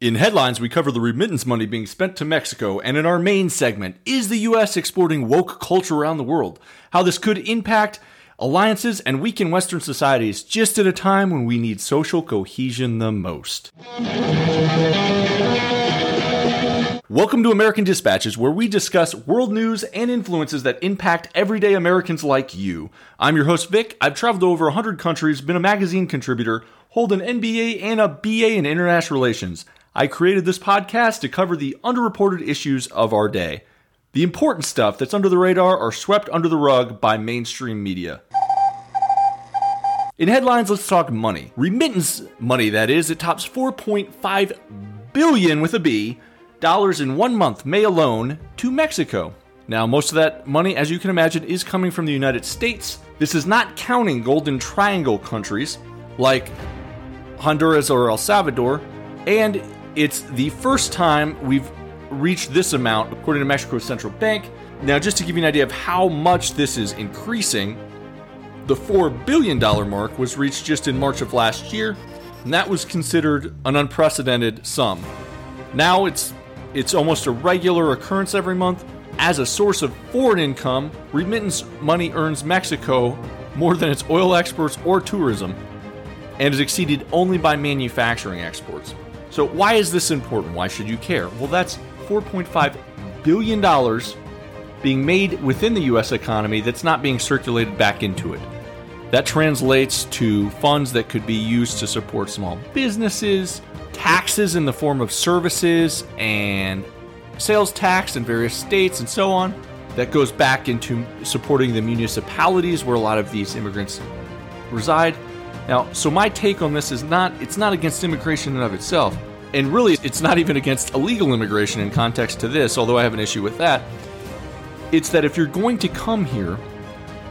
In headlines, we cover the remittance money being spent to Mexico, and in our main segment, is the U.S. exporting woke culture around the world? How this could impact alliances and weaken Western societies just at a time when we need social cohesion the most. Welcome to American Dispatches, where we discuss world news and influences that impact everyday Americans like you. I'm your host, Vic. I've traveled to over 100 countries, been a magazine contributor, hold an MBA and a BA in international relations. I created this podcast to cover the underreported issues of our day. The important stuff that's under the radar are swept under the rug by mainstream media. In headlines, let's talk money. Remittance money, that is, it tops 4.5 billion with a B dollars in one month, May alone, to Mexico. Now, most of that money, as you can imagine, is coming from the United States. This is not counting Golden Triangle countries like Honduras or El Salvador, and it's the first time we've reached this amount, according to Mexico's central bank. Now, just to give you an idea of how much this is increasing, the $4 billion mark was reached just in March of last year, and that was considered an unprecedented sum. Now it's it's almost a regular occurrence every month. As a source of foreign income, remittance money earns Mexico more than its oil exports or tourism, and is exceeded only by manufacturing exports. So, why is this important? Why should you care? Well, that's $4.5 billion being made within the U.S. economy that's not being circulated back into it. That translates to funds that could be used to support small businesses, taxes in the form of services, and sales tax in various states, and so on. That goes back into supporting the municipalities where a lot of these immigrants reside. Now, so my take on this is not it's not against immigration in of itself. And really it's not even against illegal immigration in context to this, although I have an issue with that. It's that if you're going to come here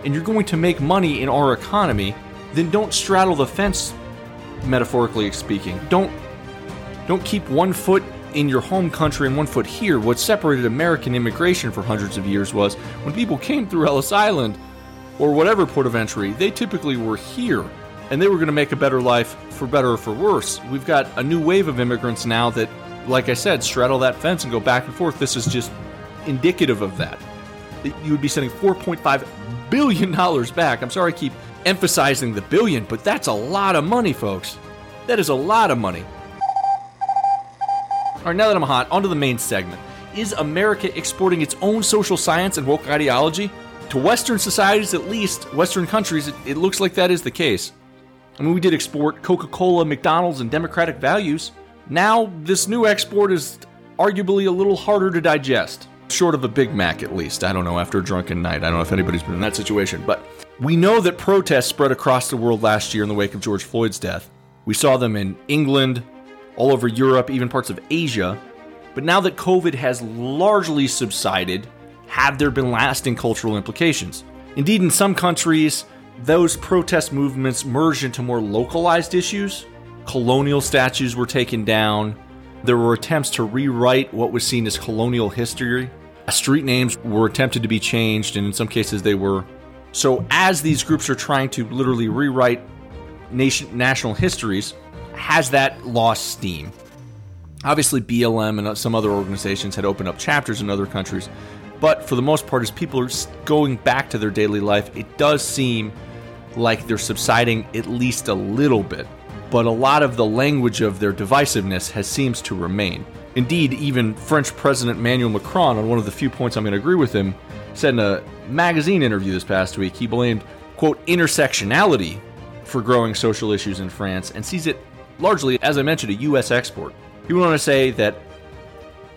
and you're going to make money in our economy, then don't straddle the fence metaphorically speaking. Don't don't keep one foot in your home country and one foot here. What separated American immigration for hundreds of years was when people came through Ellis Island or whatever port of entry, they typically were here and they were going to make a better life for better or for worse. We've got a new wave of immigrants now that, like I said, straddle that fence and go back and forth. This is just indicative of that. You would be sending $4.5 billion back. I'm sorry I keep emphasizing the billion, but that's a lot of money, folks. That is a lot of money. All right, now that I'm hot, onto the main segment. Is America exporting its own social science and woke ideology? To Western societies, at least, Western countries, it, it looks like that is the case. I mean, we did export Coca Cola, McDonald's, and democratic values. Now, this new export is arguably a little harder to digest. Short of a Big Mac, at least. I don't know, after a drunken night. I don't know if anybody's been in that situation. But we know that protests spread across the world last year in the wake of George Floyd's death. We saw them in England, all over Europe, even parts of Asia. But now that COVID has largely subsided, have there been lasting cultural implications? Indeed, in some countries, those protest movements merged into more localized issues. Colonial statues were taken down. There were attempts to rewrite what was seen as colonial history. Street names were attempted to be changed, and in some cases they were. So, as these groups are trying to literally rewrite nation, national histories, has that lost steam? Obviously, BLM and some other organizations had opened up chapters in other countries, but for the most part, as people are going back to their daily life, it does seem like they're subsiding at least a little bit, but a lot of the language of their divisiveness has seems to remain. Indeed, even French President Emmanuel Macron, on one of the few points I'm going to agree with him, said in a magazine interview this past week he blamed, quote, intersectionality for growing social issues in France and sees it largely, as I mentioned, a U.S. export. He went on to say that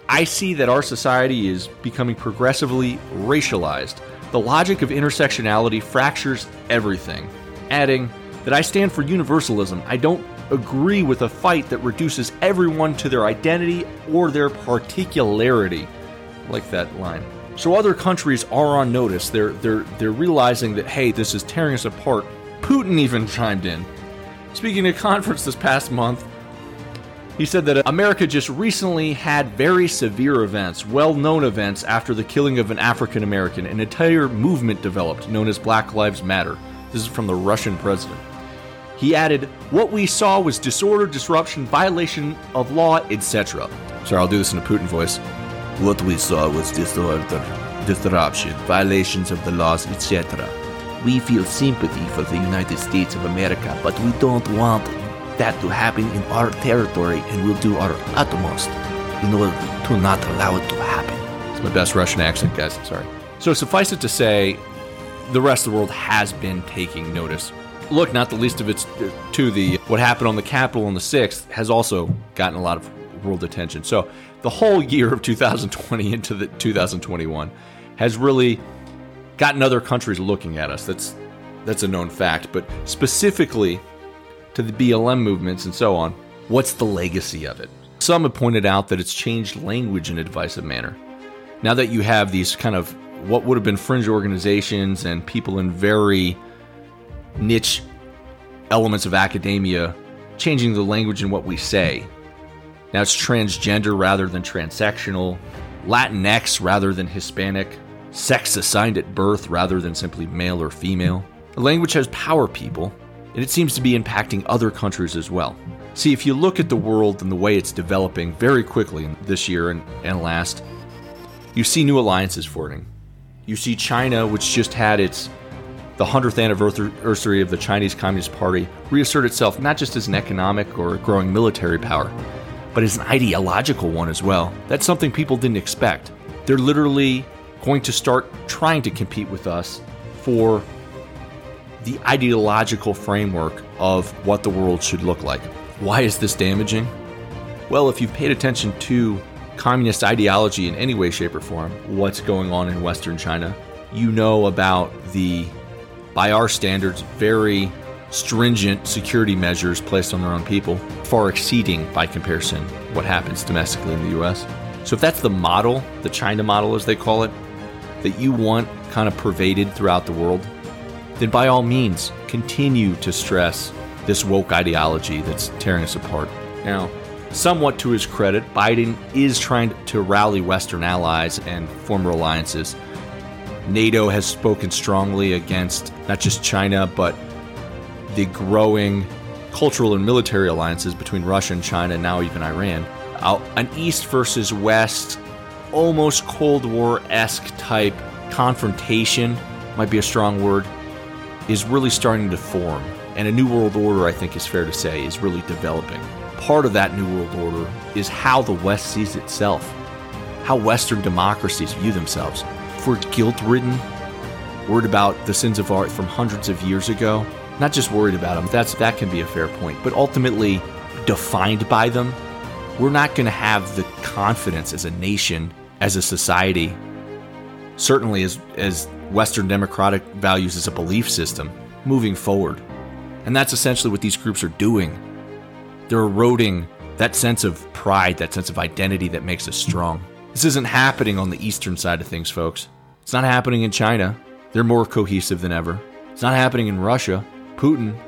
I see that our society is becoming progressively racialized the logic of intersectionality fractures everything, adding that I stand for universalism. I don't agree with a fight that reduces everyone to their identity or their particularity. I like that line. So other countries are on notice. They're they're they're realizing that hey, this is tearing us apart. Putin even chimed in. Speaking at a conference this past month, he said that America just recently had very severe events, well known events, after the killing of an African American. An entire movement developed known as Black Lives Matter. This is from the Russian president. He added, What we saw was disorder, disruption, violation of law, etc. Sorry, I'll do this in a Putin voice. What we saw was disorder, disruption, violations of the laws, etc. We feel sympathy for the United States of America, but we don't want that to happen in our territory, and we'll do our utmost in order to not allow it to happen. It's my best Russian accent, guys. Sorry. So suffice it to say, the rest of the world has been taking notice. Look, not the least of it's uh, to the what happened on the Capitol on the 6th has also gotten a lot of world attention. So the whole year of 2020 into the 2021 has really gotten other countries looking at us. That's that's a known fact, but specifically to the BLM movements and so on, what's the legacy of it? Some have pointed out that it's changed language in a divisive manner. Now that you have these kind of what would have been fringe organizations and people in very niche elements of academia changing the language in what we say. Now it's transgender rather than transsexual, Latinx rather than Hispanic, sex assigned at birth rather than simply male or female. The language has power, people, and it seems to be impacting other countries as well. See, if you look at the world and the way it's developing very quickly this year and, and last, you see new alliances forming. You see China, which just had its the 100th anniversary of the Chinese Communist Party, reassert itself not just as an economic or growing military power, but as an ideological one as well. That's something people didn't expect. They're literally going to start trying to compete with us for the ideological framework of what the world should look like. Why is this damaging? Well, if you've paid attention to communist ideology in any way, shape, or form, what's going on in Western China, you know about the, by our standards, very stringent security measures placed on their own people, far exceeding, by comparison, what happens domestically in the US. So, if that's the model, the China model as they call it, that you want kind of pervaded throughout the world, then by all means, continue to stress this woke ideology that's tearing us apart. Now, somewhat to his credit, Biden is trying to rally Western allies and former alliances. NATO has spoken strongly against not just China, but the growing cultural and military alliances between Russia and China, and now even Iran. Uh, an East versus West, almost Cold War esque type confrontation, might be a strong word, is really starting to form. And a new world order, I think is fair to say, is really developing. Part of that new world order is how the West sees itself, how Western democracies view themselves. If we're guilt ridden, worried about the sins of art from hundreds of years ago, not just worried about them, that's, that can be a fair point, but ultimately defined by them, we're not going to have the confidence as a nation, as a society, certainly as, as Western democratic values as a belief system moving forward. And that's essentially what these groups are doing. They're eroding that sense of pride, that sense of identity that makes us strong. This isn't happening on the eastern side of things, folks. It's not happening in China. They're more cohesive than ever. It's not happening in Russia. Putin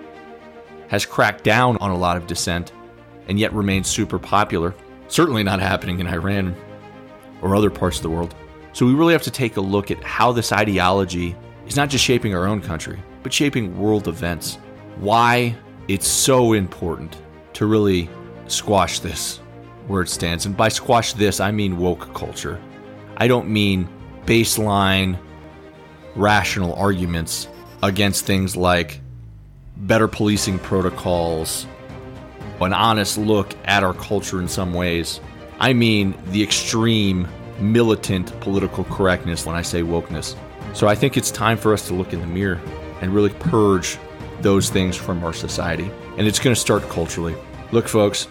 has cracked down on a lot of dissent and yet remains super popular. Certainly not happening in Iran or other parts of the world. So we really have to take a look at how this ideology is not just shaping our own country, but shaping world events. Why it's so important to really squash this where it stands. And by squash this, I mean woke culture. I don't mean baseline rational arguments against things like better policing protocols, an honest look at our culture in some ways. I mean the extreme militant political correctness when I say wokeness. So I think it's time for us to look in the mirror and really purge those things from our society. And it's going to start culturally. Look, folks,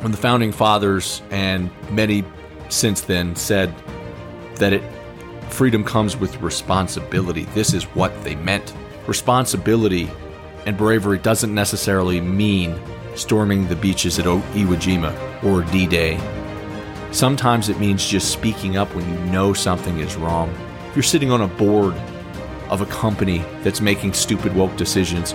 when the founding fathers and many since then said that it freedom comes with responsibility, this is what they meant. Responsibility and bravery doesn't necessarily mean storming the beaches at Iwo Jima or D Day Sometimes it means just speaking up when you know something is wrong. If you're sitting on a board of a company that's making stupid woke decisions,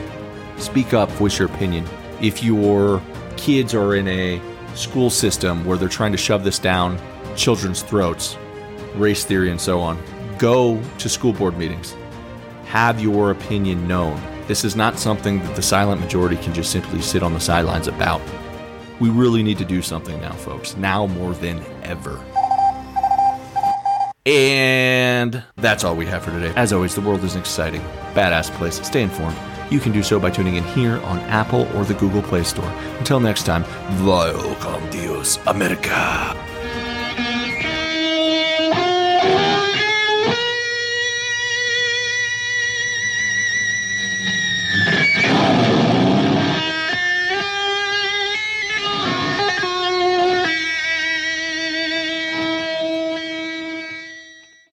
speak up, voice your opinion. If your kids are in a school system where they're trying to shove this down children's throats, race theory and so on, go to school board meetings. Have your opinion known. This is not something that the silent majority can just simply sit on the sidelines about. We really need to do something now, folks. Now more than ever. And that's all we have for today. As always, the world is an exciting, badass place. Stay informed. You can do so by tuning in here on Apple or the Google Play Store. Until next time, Welcome, Dios America.